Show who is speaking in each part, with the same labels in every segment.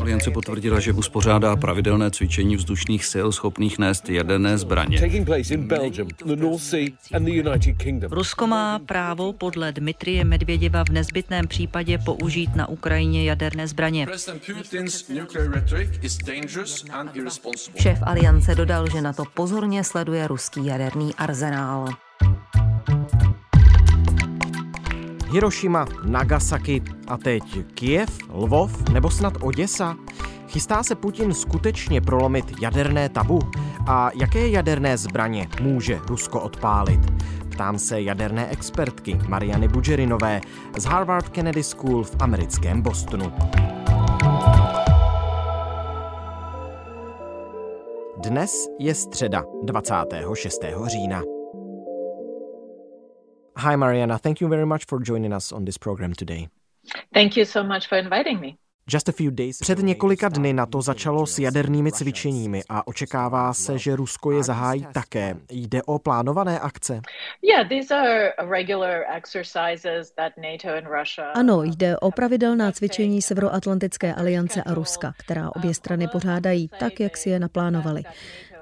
Speaker 1: Aliance potvrdila, že uspořádá pravidelné cvičení vzdušných sil schopných nést jaderné zbraně.
Speaker 2: Rusko má právo podle Dmitrie Medvěděva v nezbytném případě použít na Ukrajině jaderné zbraně.
Speaker 3: Šéf aliance dodal, že na to pozorně sleduje ruský jaderný arzenál.
Speaker 4: Hiroshima, Nagasaki a teď Kiev, Lvov nebo snad Oděsa? Chystá se Putin skutečně prolomit jaderné tabu? A jaké jaderné zbraně může Rusko odpálit? Ptám se jaderné expertky Mariany Budžerinové z Harvard Kennedy School v americkém Bostonu. Dnes je středa 26. října. Hi, Mariana. Thank you very much for joining us on this program today.
Speaker 5: Thank you so much for inviting me.
Speaker 4: Just a few days Před několika dny na to začalo s jadernými cvičeními a očekává se, že Rusko je zahájí také. Jde o plánované akce?
Speaker 6: Ano, jde o pravidelná cvičení Severoatlantické aliance a Ruska, která obě strany pořádají tak, jak si je naplánovali.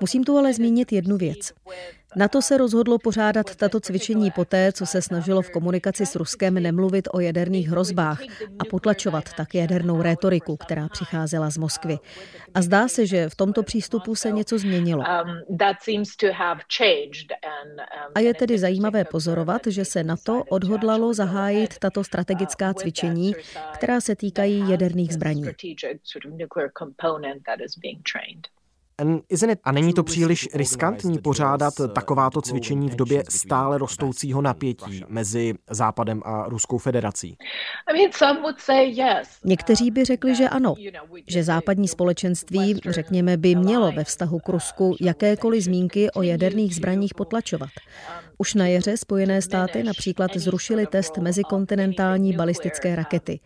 Speaker 6: Musím tu ale zmínit jednu věc. Na to se rozhodlo pořádat tato cvičení poté, co se snažilo v komunikaci s Ruskem nemluvit o jaderných hrozbách a potlačovat tak jadernou rétoriku, která přicházela z Moskvy. A zdá se, že v tomto přístupu se něco změnilo. A je tedy zajímavé pozorovat, že se na to odhodlalo zahájit tato strategická cvičení, která se týkají jaderných zbraní.
Speaker 4: A není to příliš riskantní pořádat takováto cvičení v době stále rostoucího napětí mezi Západem a Ruskou federací?
Speaker 6: Někteří by řekli, že ano, že západní společenství, řekněme, by mělo ve vztahu k Rusku jakékoliv zmínky o jaderných zbraních potlačovat. Už na jaře Spojené státy například zrušili test mezikontinentální balistické rakety.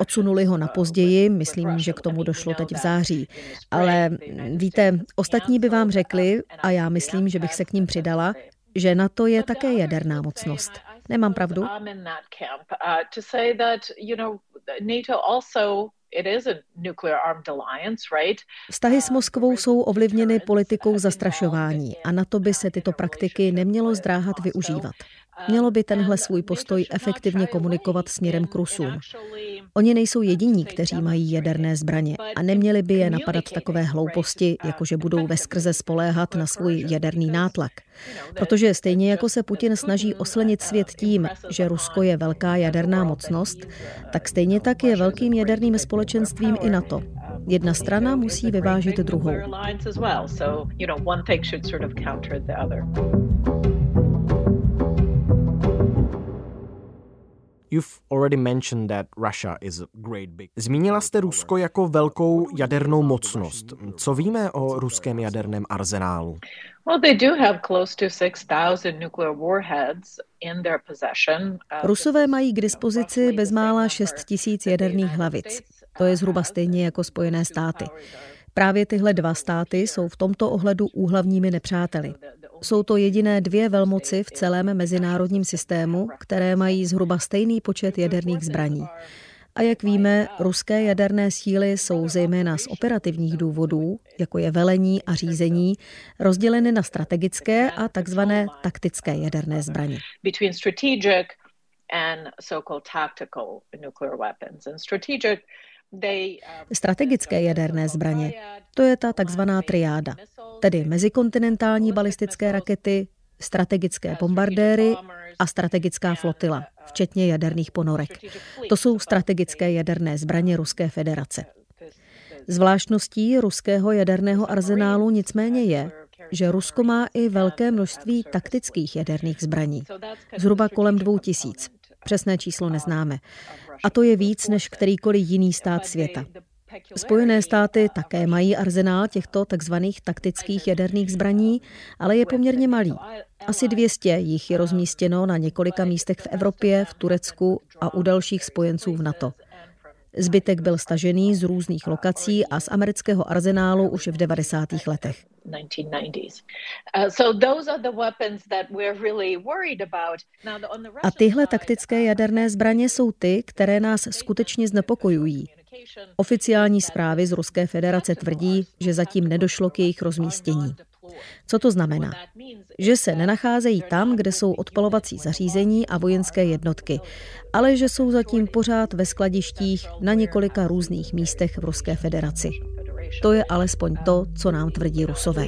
Speaker 6: Odsunuli ho na později, myslím, že k tomu došlo teď v září. Ale víte, ostatní by vám řekli, a já myslím, že bych se k ním přidala, že na to je také jaderná mocnost. Nemám pravdu? Vztahy s Moskvou jsou ovlivněny politikou zastrašování a na to by se tyto praktiky nemělo zdráhat využívat. Mělo by tenhle svůj postoj efektivně komunikovat směrem k Rusům. Oni nejsou jediní, kteří mají jaderné zbraně a neměli by je napadat takové hlouposti, jako že budou ve skrze spoléhat na svůj jaderný nátlak. Protože stejně jako se Putin snaží oslenit svět tím, že Rusko je velká jaderná mocnost, tak stejně tak je velkým jaderným společenstvím i NATO. Jedna strana musí vyvážit druhou.
Speaker 4: Zmínila jste Rusko jako velkou jadernou mocnost. Co víme o ruském jaderném arzenálu?
Speaker 6: Rusové mají k dispozici bezmála 6 tisíc jaderných hlavic. To je zhruba stejně jako Spojené státy. Právě tyhle dva státy jsou v tomto ohledu úhlavními nepřáteli. Jsou to jediné dvě velmoci v celém mezinárodním systému, které mají zhruba stejný počet jaderných zbraní. A jak víme, ruské jaderné síly jsou zejména z operativních důvodů, jako je velení a řízení, rozděleny na strategické a takzvané taktické jaderné zbraně. Strategické jaderné zbraně, to je ta takzvaná triáda, tedy mezikontinentální balistické rakety, strategické bombardéry a strategická flotila, včetně jaderných ponorek. To jsou strategické jaderné zbraně Ruské federace. Zvláštností ruského jaderného arzenálu nicméně je, že Rusko má i velké množství taktických jaderných zbraní, zhruba kolem dvou tisíc. Přesné číslo neznáme. A to je víc než kterýkoliv jiný stát světa. Spojené státy také mají arzenál těchto takzvaných taktických jaderných zbraní, ale je poměrně malý. Asi 200 jich je rozmístěno na několika místech v Evropě, v Turecku a u dalších spojenců v NATO. Zbytek byl stažený z různých lokací a z amerického arzenálu už v 90. letech. A tyhle taktické jaderné zbraně jsou ty, které nás skutečně znepokojují. Oficiální zprávy z Ruské federace tvrdí, že zatím nedošlo k jejich rozmístění. Co to znamená? Že se nenacházejí tam, kde jsou odpalovací zařízení a vojenské jednotky, ale že jsou zatím pořád ve skladištích na několika různých místech v Ruské federaci. To je alespoň to, co nám tvrdí Rusové.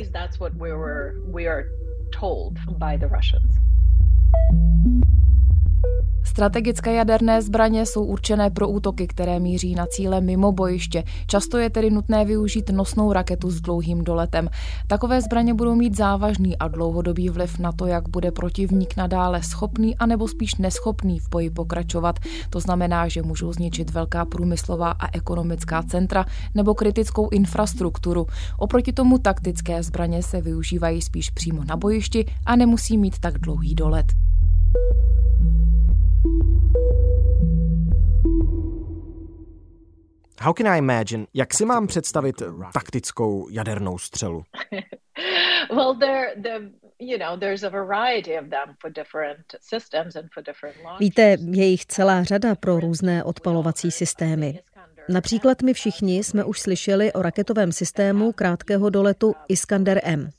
Speaker 7: Strategické jaderné zbraně jsou určené pro útoky, které míří na cíle mimo bojiště. Často je tedy nutné využít nosnou raketu s dlouhým doletem. Takové zbraně budou mít závažný a dlouhodobý vliv na to, jak bude protivník nadále schopný anebo spíš neschopný v boji pokračovat. To znamená, že můžou zničit velká průmyslová a ekonomická centra nebo kritickou infrastrukturu. Oproti tomu taktické zbraně se využívají spíš přímo na bojišti a nemusí mít tak dlouhý dolet.
Speaker 4: How can I imagine? Jak si mám představit taktickou jadernou střelu? well, there, the, you know, there's a variety of them for different systems and for different
Speaker 6: Víte, je jich celá řada pro různé odpalovací systémy. Například my všichni jsme už slyšeli o raketovém systému krátkého doletu Iskander M.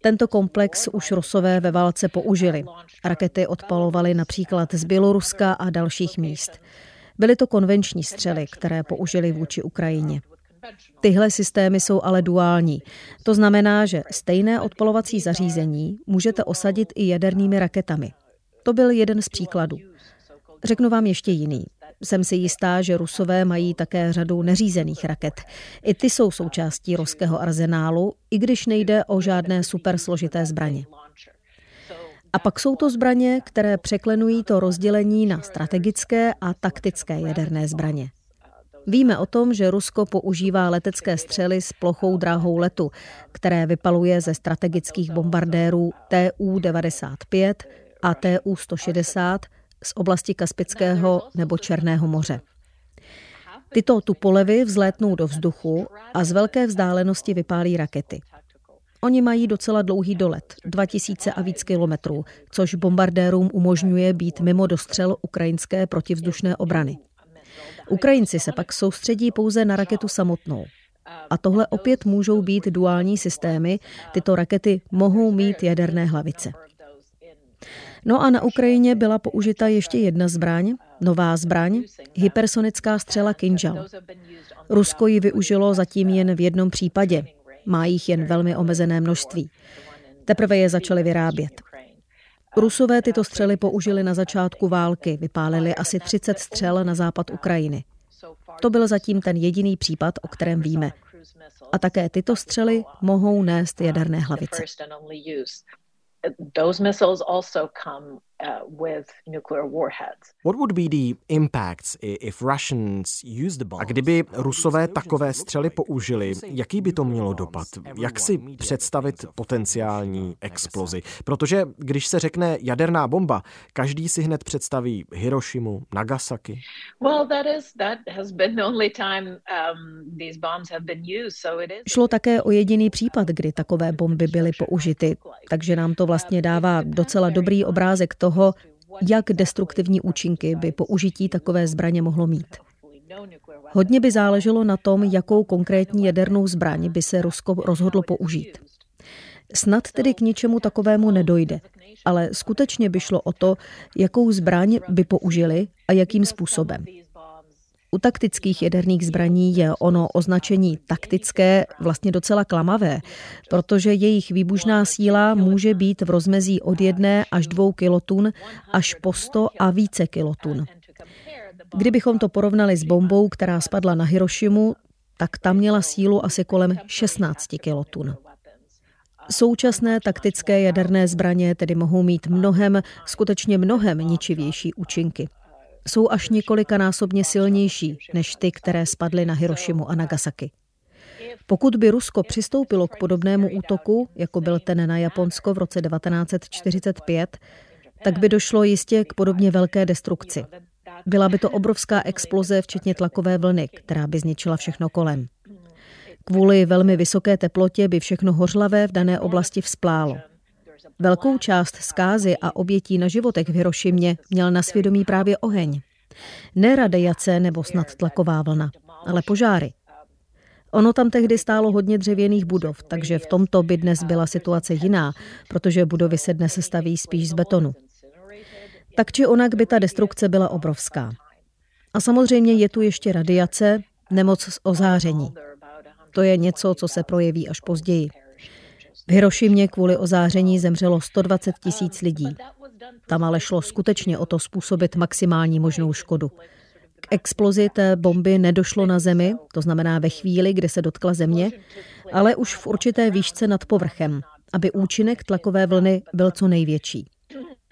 Speaker 6: Tento komplex už Rusové ve válce použili. Rakety odpalovaly například z Běloruska a dalších míst. Byly to konvenční střely, které použili vůči Ukrajině. Tyhle systémy jsou ale duální. To znamená, že stejné odpalovací zařízení můžete osadit i jadernými raketami. To byl jeden z příkladů. Řeknu vám ještě jiný. Jsem si jistá, že Rusové mají také řadu neřízených raket. I ty jsou součástí ruského arzenálu, i když nejde o žádné supersložité zbraně. A pak jsou to zbraně, které překlenují to rozdělení na strategické a taktické jaderné zbraně. Víme o tom, že Rusko používá letecké střely s plochou dráhou letu, které vypaluje ze strategických bombardérů TU-95 a TU-160 z oblasti Kaspického nebo Černého moře. Tyto tupolevy vzlétnou do vzduchu a z velké vzdálenosti vypálí rakety. Oni mají docela dlouhý dolet, 2000 a víc kilometrů, což bombardérům umožňuje být mimo dostřel ukrajinské protivzdušné obrany. Ukrajinci se pak soustředí pouze na raketu samotnou. A tohle opět můžou být duální systémy, tyto rakety mohou mít jaderné hlavice. No a na Ukrajině byla použita ještě jedna zbraň, nová zbraň, hypersonická střela Kinjal. Rusko ji využilo zatím jen v jednom případě, má jich jen velmi omezené množství. Teprve je začaly vyrábět. Rusové tyto střely použili na začátku války, vypálili asi 30 střel na západ Ukrajiny. To byl zatím ten jediný případ, o kterém víme. A také tyto střely mohou nést jaderné hlavice those missiles also come uh, with nuclear warheads. What would be the impacts if Russians use the bombs? A kdyby Rusové takové střely použili, jaký by to mělo dopad? Jak si představit potenciální explozi? Protože když se řekne jaderná bomba, každý si hned představí Hirošimu, Nagasaki. Well, that is that has been the only time um, these bombs have been used, so it is. Šlo také o jediný případ, kdy takové bomby byly použity, takže nám to vlastně dává docela dobrý obrázek toho, jak destruktivní účinky by použití takové zbraně mohlo mít. Hodně by záleželo na tom, jakou konkrétní jadernou zbraň by se Rusko rozhodlo použít. Snad tedy k ničemu takovému nedojde, ale skutečně by šlo o to, jakou zbraň by použili a jakým způsobem. U taktických jaderných zbraní je ono označení taktické vlastně docela klamavé, protože jejich výbušná síla může být v rozmezí od jedné až dvou kilotun až po 100 a více kilotun. Kdybychom to porovnali s bombou, která spadla na Hirošimu, tak tam měla sílu asi kolem 16 kilotun. Současné taktické jaderné zbraně tedy mohou mít mnohem, skutečně mnohem ničivější účinky jsou až několikanásobně silnější než ty, které spadly na Hirošimu a Nagasaki. Pokud by Rusko přistoupilo k podobnému útoku, jako byl ten na Japonsko v roce 1945, tak by došlo jistě k podobně velké destrukci. Byla by to obrovská exploze, včetně tlakové vlny, která by zničila všechno kolem. Kvůli velmi vysoké teplotě by všechno hořlavé v dané oblasti vzplálo. Velkou část zkázy a obětí na životech v Hirošimě měl na svědomí právě oheň. Ne radiace nebo snad tlaková vlna, ale požáry. Ono tam tehdy stálo hodně dřevěných budov, takže v tomto by dnes byla situace jiná, protože budovy se dnes staví spíš z betonu. Tak či onak by ta destrukce byla obrovská. A samozřejmě je tu ještě radiace, nemoc z ozáření. To je něco, co se projeví až později. V Hirošimě kvůli ozáření zemřelo 120 tisíc lidí. Tam ale šlo skutečně o to způsobit maximální možnou škodu. K explozi té bomby nedošlo na zemi, to znamená ve chvíli, kdy se dotkla země, ale už v určité výšce nad povrchem, aby účinek tlakové vlny byl co největší.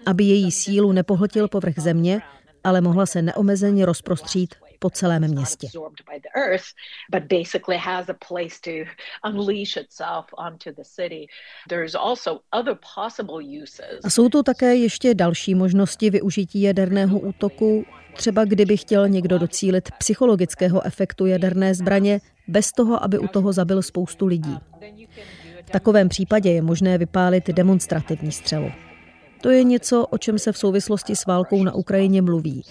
Speaker 6: Aby její sílu nepohltil povrch země, ale mohla se neomezeně rozprostřít po celém městě. A jsou tu také ještě další možnosti využití jaderného útoku, třeba kdyby chtěl někdo docílit psychologického efektu jaderné zbraně bez toho, aby u toho zabil spoustu lidí. V takovém případě je možné vypálit demonstrativní střelu. To je něco, o čem se v souvislosti s válkou na Ukrajině mluví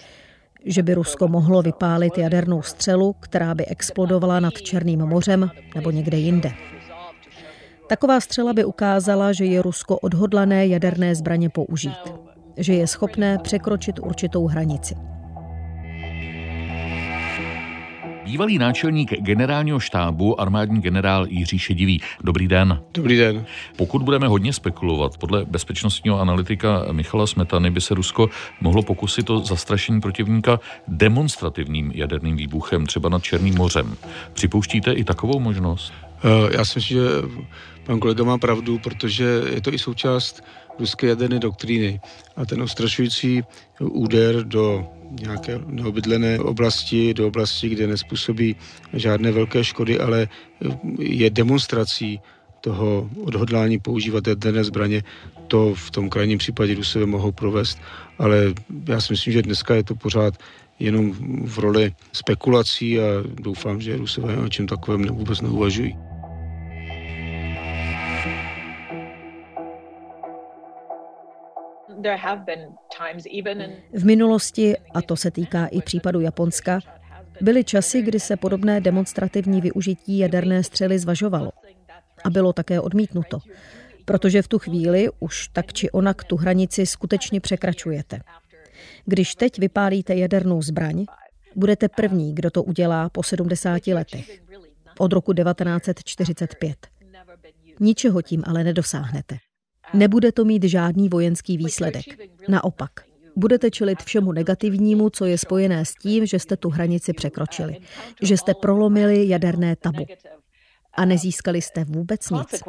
Speaker 6: že by Rusko mohlo vypálit jadernou střelu, která by explodovala nad Černým mořem nebo někde jinde. Taková střela by ukázala, že je Rusko odhodlané jaderné zbraně použít, že je schopné překročit určitou hranici.
Speaker 8: Bývalý náčelník generálního štábu, armádní generál Jiří Šedivý. Dobrý den.
Speaker 9: Dobrý den.
Speaker 8: Pokud budeme hodně spekulovat, podle bezpečnostního analytika Michala Smetany by se Rusko mohlo pokusit o zastrašení protivníka demonstrativním jaderným výbuchem, třeba nad Černým mořem. Připouštíte i takovou možnost?
Speaker 9: Eh, já si myslím, že pan kolega má pravdu, protože je to i součást ruské jaderné doktríny. A ten ostrašující úder do nějaké neobydlené oblasti, do oblasti, kde nespůsobí žádné velké škody, ale je demonstrací toho odhodlání používat jaderné zbraně, to v tom krajním případě Rusové mohou provést. Ale já si myslím, že dneska je to pořád jenom v roli spekulací a doufám, že Rusové o čem takovém vůbec neuvažují.
Speaker 6: V minulosti, a to se týká i případu Japonska, byly časy, kdy se podobné demonstrativní využití jaderné střely zvažovalo. A bylo také odmítnuto, protože v tu chvíli už tak či onak tu hranici skutečně překračujete. Když teď vypálíte jadernou zbraň, budete první, kdo to udělá po 70 letech. Od roku 1945. Ničeho tím ale nedosáhnete. Nebude to mít žádný vojenský výsledek. Naopak, budete čelit všemu negativnímu, co je spojené s tím, že jste tu hranici překročili, že jste prolomili jaderné tabu a nezískali jste vůbec nic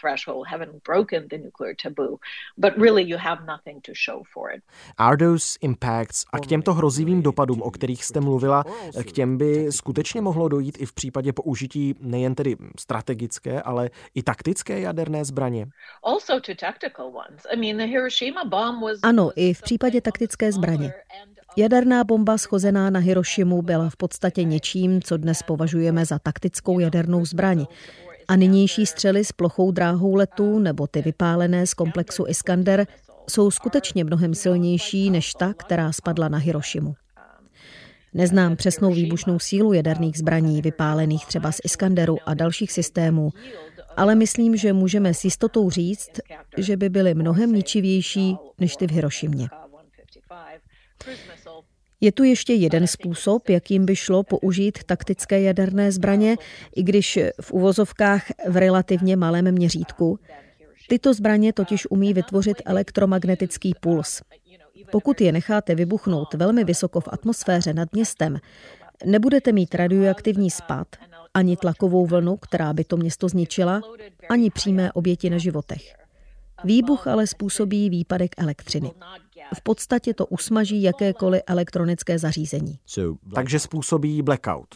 Speaker 6: threshold, haven't broken the nuclear taboo, but really you have nothing to show for it.
Speaker 4: Are those impacts a k těmto hrozivým dopadům, o kterých jste mluvila, k těm by skutečně mohlo dojít i v případě použití nejen tedy strategické, ale i taktické jaderné zbraně?
Speaker 6: Ano, i v případě taktické zbraně. Jaderná bomba schozená na Hirošimu byla v podstatě něčím, co dnes považujeme za taktickou jadernou zbraň a nynější střely s plochou dráhou letu nebo ty vypálené z komplexu Iskander jsou skutečně mnohem silnější než ta, která spadla na Hirošimu. Neznám přesnou výbušnou sílu jaderných zbraní vypálených třeba z Iskanderu a dalších systémů, ale myslím, že můžeme s jistotou říct, že by byly mnohem ničivější než ty v Hirošimě. Je tu ještě jeden způsob, jakým by šlo použít taktické jaderné zbraně, i když v uvozovkách v relativně malém měřítku. Tyto zbraně totiž umí vytvořit elektromagnetický puls. Pokud je necháte vybuchnout velmi vysoko v atmosféře nad městem, nebudete mít radioaktivní spad, ani tlakovou vlnu, která by to město zničila, ani přímé oběti na životech. Výbuch ale způsobí výpadek elektřiny. V podstatě to usmaží jakékoliv elektronické zařízení.
Speaker 4: Takže způsobí blackout.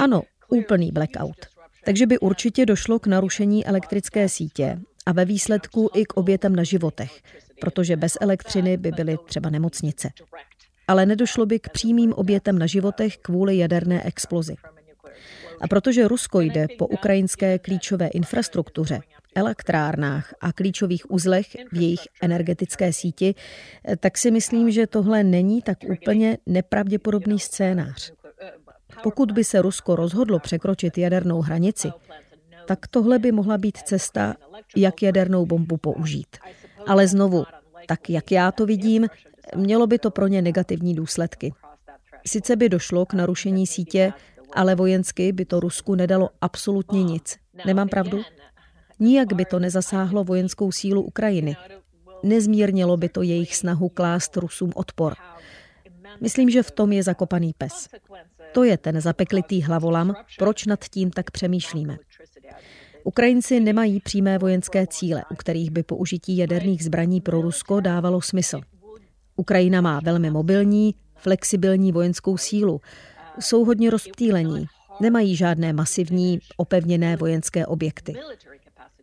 Speaker 6: Ano, úplný blackout. Takže by určitě došlo k narušení elektrické sítě a ve výsledku i k obětem na životech, protože bez elektřiny by byly třeba nemocnice. Ale nedošlo by k přímým obětem na životech kvůli jaderné explozi. A protože Rusko jde po ukrajinské klíčové infrastruktuře, elektrárnách a klíčových uzlech v jejich energetické síti, tak si myslím, že tohle není tak úplně nepravděpodobný scénář. Pokud by se Rusko rozhodlo překročit jadernou hranici, tak tohle by mohla být cesta, jak jadernou bombu použít. Ale znovu, tak jak já to vidím, mělo by to pro ně negativní důsledky. Sice by došlo k narušení sítě, ale vojensky by to Rusku nedalo absolutně nic. Nemám pravdu? Nijak by to nezasáhlo vojenskou sílu Ukrajiny. Nezmírnilo by to jejich snahu klást Rusům odpor. Myslím, že v tom je zakopaný pes. To je ten zapeklitý hlavolam, proč nad tím tak přemýšlíme. Ukrajinci nemají přímé vojenské cíle, u kterých by použití jaderných zbraní pro Rusko dávalo smysl. Ukrajina má velmi mobilní, flexibilní vojenskou sílu. Jsou hodně rozptýlení, nemají žádné masivní, opevněné vojenské objekty.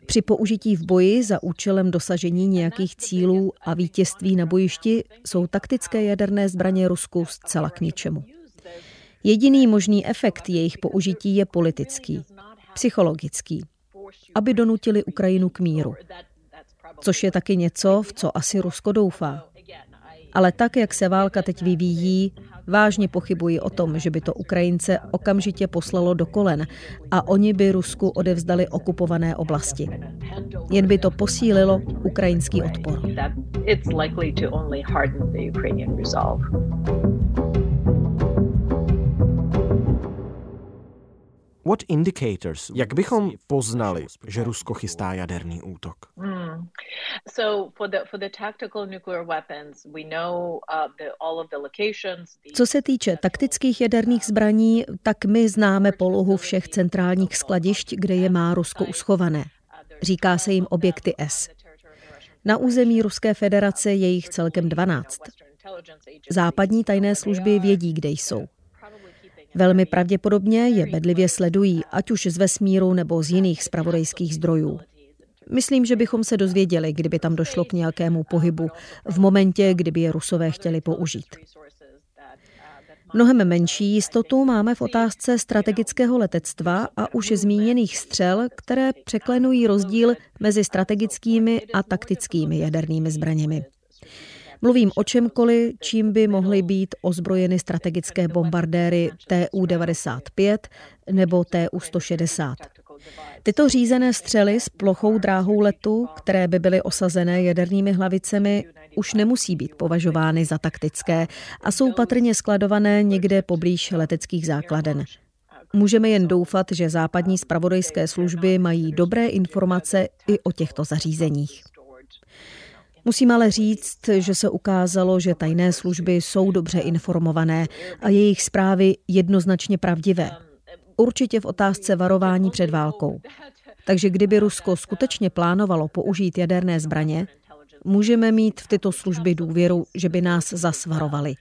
Speaker 6: Při použití v boji za účelem dosažení nějakých cílů a vítězství na bojišti jsou taktické jaderné zbraně Rusku zcela k ničemu. Jediný možný efekt jejich použití je politický, psychologický, aby donutili Ukrajinu k míru. Což je taky něco, v co asi Rusko doufá. Ale tak, jak se válka teď vyvíjí, vážně pochybuji o tom, že by to Ukrajince okamžitě poslalo do kolen a oni by Rusku odevzdali okupované oblasti. Jen by to posílilo ukrajinský odpor.
Speaker 4: What indicators? Jak bychom poznali, že Rusko chystá jaderný útok? Hmm.
Speaker 6: Co se týče taktických jaderných zbraní, tak my známe polohu všech centrálních skladišť, kde je má Rusko uschované. Říká se jim objekty S. Na území Ruské federace je jich celkem 12. Západní tajné služby vědí, kde jsou. Velmi pravděpodobně je bedlivě sledují, ať už z vesmíru nebo z jiných spravodajských zdrojů. Myslím, že bychom se dozvěděli, kdyby tam došlo k nějakému pohybu v momentě, kdyby je Rusové chtěli použít. Mnohem menší jistotu máme v otázce strategického letectva a už zmíněných střel, které překlenují rozdíl mezi strategickými a taktickými jadernými zbraněmi. Mluvím o čemkoliv, čím by mohly být ozbrojeny strategické bombardéry TU-95 nebo TU-160. Tyto řízené střely s plochou dráhou letu, které by byly osazené jadernými hlavicemi, už nemusí být považovány za taktické a jsou patrně skladované někde poblíž leteckých základen. Můžeme jen doufat, že západní spravodajské služby mají dobré informace i o těchto zařízeních. Musím ale říct, že se ukázalo, že tajné služby jsou dobře informované a jejich zprávy jednoznačně pravdivé. Určitě v otázce varování před válkou. Takže kdyby Rusko skutečně plánovalo použít jaderné zbraně, můžeme mít v tyto služby důvěru, že by nás zasvarovali.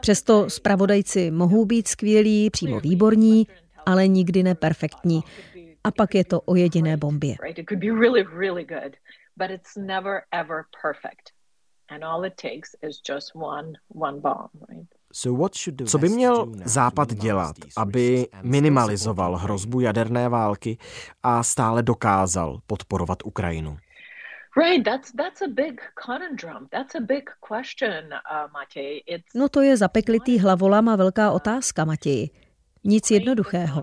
Speaker 6: Přesto spravodajci mohou být skvělí, přímo výborní, ale nikdy neperfektní. A pak je to o jediné bombě. And all it takes is just one, one bomb, right?
Speaker 4: Co by měl Západ dělat, aby minimalizoval hrozbu jaderné války a stále dokázal podporovat Ukrajinu?
Speaker 6: No to je zapeklitý hlavolam a velká otázka, Matěji. Nic jednoduchého.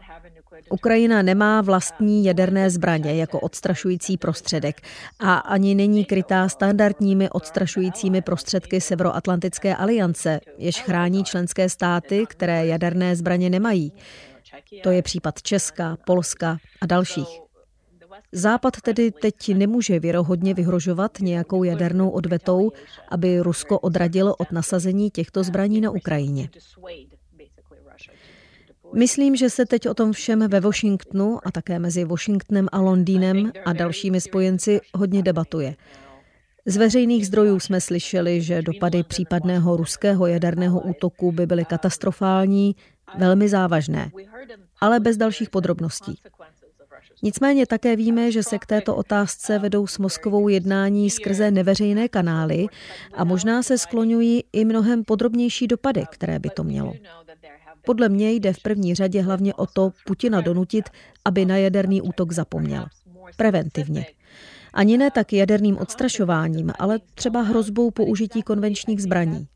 Speaker 6: Ukrajina nemá vlastní jaderné zbraně jako odstrašující prostředek a ani není krytá standardními odstrašujícími prostředky Severoatlantické aliance, jež chrání členské státy, které jaderné zbraně nemají. To je případ Česka, Polska a dalších. Západ tedy teď nemůže věrohodně vyhrožovat nějakou jadernou odvetou, aby Rusko odradilo od nasazení těchto zbraní na Ukrajině. Myslím, že se teď o tom všem ve Washingtonu a také mezi Washingtonem a Londýnem a dalšími spojenci hodně debatuje. Z veřejných zdrojů jsme slyšeli, že dopady případného ruského jaderného útoku by byly katastrofální, velmi závažné, ale bez dalších podrobností. Nicméně také víme, že se k této otázce vedou s Moskovou jednání skrze neveřejné kanály a možná se skloňují i mnohem podrobnější dopady, které by to mělo. Podle mě jde v první řadě hlavně o to Putina donutit, aby na jaderný útok zapomněl. Preventivně. Ani ne tak jaderným odstrašováním, ale třeba hrozbou použití konvenčních zbraní.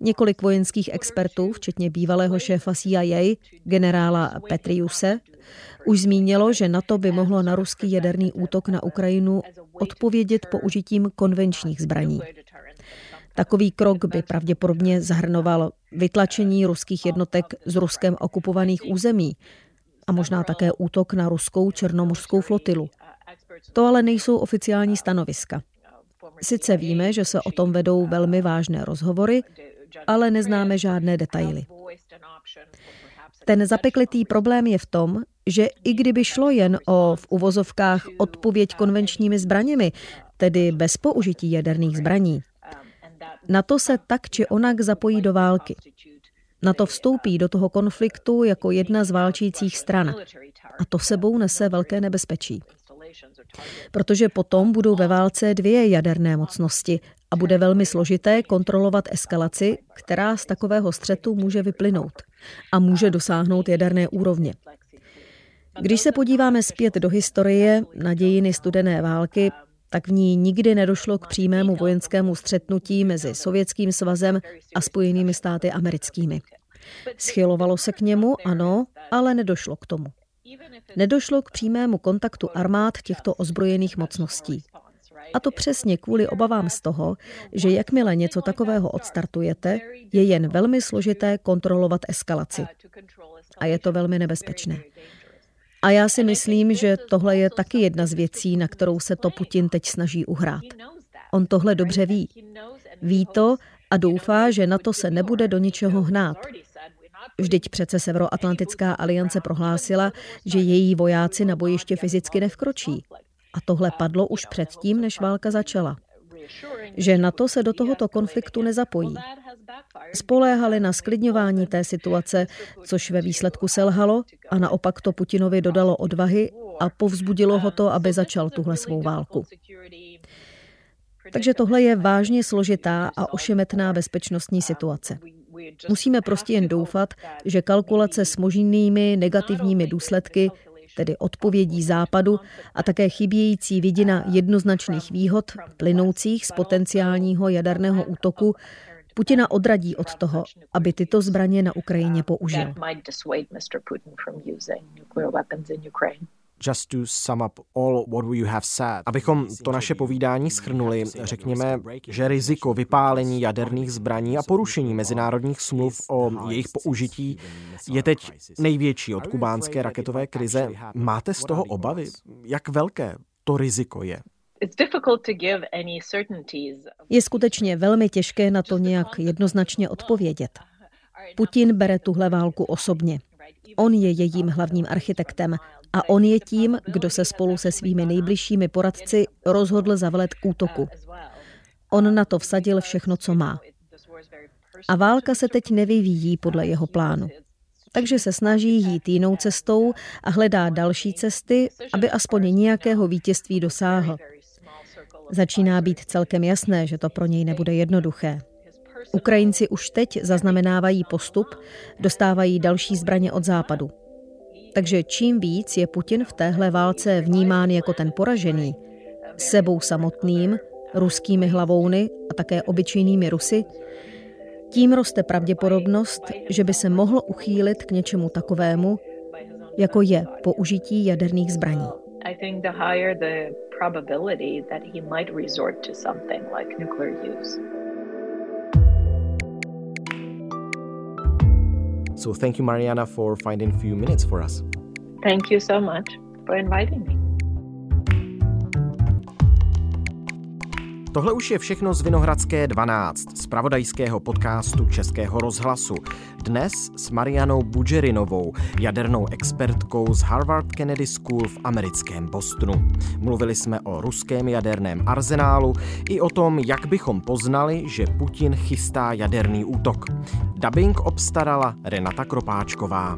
Speaker 6: Několik vojenských expertů, včetně bývalého šéfa CIA, generála Petriuse, už zmínilo, že NATO by mohlo na ruský jaderný útok na Ukrajinu odpovědět použitím konvenčních zbraní. Takový krok by pravděpodobně zahrnoval vytlačení ruských jednotek z ruskem okupovaných území a možná také útok na ruskou černomořskou flotilu. To ale nejsou oficiální stanoviska. Sice víme, že se o tom vedou velmi vážné rozhovory, ale neznáme žádné detaily. Ten zapeklitý problém je v tom, že i kdyby šlo jen o v uvozovkách odpověď konvenčními zbraněmi, tedy bez použití jaderných zbraní, na to se tak či onak zapojí do války. Na to vstoupí do toho konfliktu jako jedna z válčících stran. A to sebou nese velké nebezpečí. Protože potom budou ve válce dvě jaderné mocnosti a bude velmi složité kontrolovat eskalaci, která z takového střetu může vyplynout a může dosáhnout jaderné úrovně. Když se podíváme zpět do historie na dějiny studené války, tak v ní nikdy nedošlo k přímému vojenskému střetnutí mezi Sovětským svazem a Spojenými státy americkými. Schylovalo se k němu, ano, ale nedošlo k tomu. Nedošlo k přímému kontaktu armád těchto ozbrojených mocností. A to přesně kvůli obavám z toho, že jakmile něco takového odstartujete, je jen velmi složité kontrolovat eskalaci. A je to velmi nebezpečné. A já si myslím, že tohle je taky jedna z věcí, na kterou se to Putin teď snaží uhrát. On tohle dobře ví. Ví to a doufá, že na to se nebude do ničeho hnát. Vždyť přece Severoatlantická aliance prohlásila, že její vojáci na bojiště fyzicky nevkročí. A tohle padlo už předtím, než válka začala. Že NATO se do tohoto konfliktu nezapojí. Spoléhali na sklidňování té situace, což ve výsledku selhalo a naopak to Putinovi dodalo odvahy a povzbudilo ho to, aby začal tuhle svou válku. Takže tohle je vážně složitá a ošemetná bezpečnostní situace. Musíme prostě jen doufat, že kalkulace s možnými negativními důsledky tedy odpovědí Západu a také chybějící vidina jednoznačných výhod plynoucích z potenciálního jaderného útoku Putina odradí od toho, aby tyto zbraně na Ukrajině použil.
Speaker 4: Just to sum up all what you have said. Abychom to naše povídání schrnuli, řekněme, že riziko vypálení jaderných zbraní a porušení mezinárodních smluv o jejich použití je teď největší od kubánské raketové krize. Máte z toho obavy? Jak velké to riziko je?
Speaker 6: Je skutečně velmi těžké na to nějak jednoznačně odpovědět. Putin bere tuhle válku osobně. On je jejím hlavním architektem a on je tím, kdo se spolu se svými nejbližšími poradci rozhodl zavolet k útoku. On na to vsadil všechno, co má. A válka se teď nevyvíjí podle jeho plánu. Takže se snaží jít jinou cestou a hledá další cesty, aby aspoň nějakého vítězství dosáhl. Začíná být celkem jasné, že to pro něj nebude jednoduché. Ukrajinci už teď zaznamenávají postup, dostávají další zbraně od západu. Takže čím víc je Putin v téhle válce vnímán jako ten poražený, sebou samotným, ruskými hlavouny a také obyčejnými Rusy, tím roste pravděpodobnost, že by se mohl uchýlit k něčemu takovému, jako je použití jaderných zbraní.
Speaker 4: So thank you, Mariana, for finding a few minutes for us.
Speaker 5: Thank you so much for inviting me.
Speaker 4: Tohle už je všechno z Vinohradské 12, z pravodajského podcastu Českého rozhlasu. Dnes s Marianou Budžerinovou, jadernou expertkou z Harvard Kennedy School v americkém Bostonu. Mluvili jsme o ruském jaderném arzenálu i o tom, jak bychom poznali, že Putin chystá jaderný útok. Dubbing obstarala Renata Kropáčková.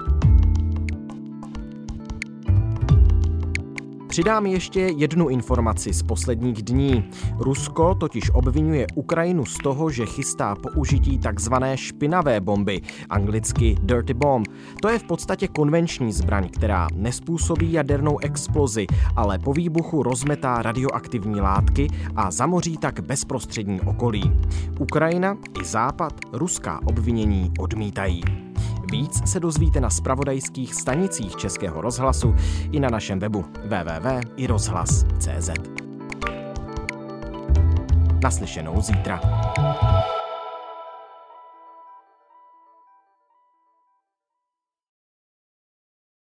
Speaker 4: Přidám ještě jednu informaci z posledních dní. Rusko totiž obvinuje Ukrajinu z toho, že chystá použití takzvané špinavé bomby, anglicky dirty bomb. To je v podstatě konvenční zbraň, která nespůsobí jadernou explozi, ale po výbuchu rozmetá radioaktivní látky a zamoří tak bezprostřední okolí. Ukrajina i Západ ruská obvinění odmítají. Víc se dozvíte na spravodajských stanicích Českého rozhlasu i na našem webu www.irozhlas.cz. Naslyšenou zítra.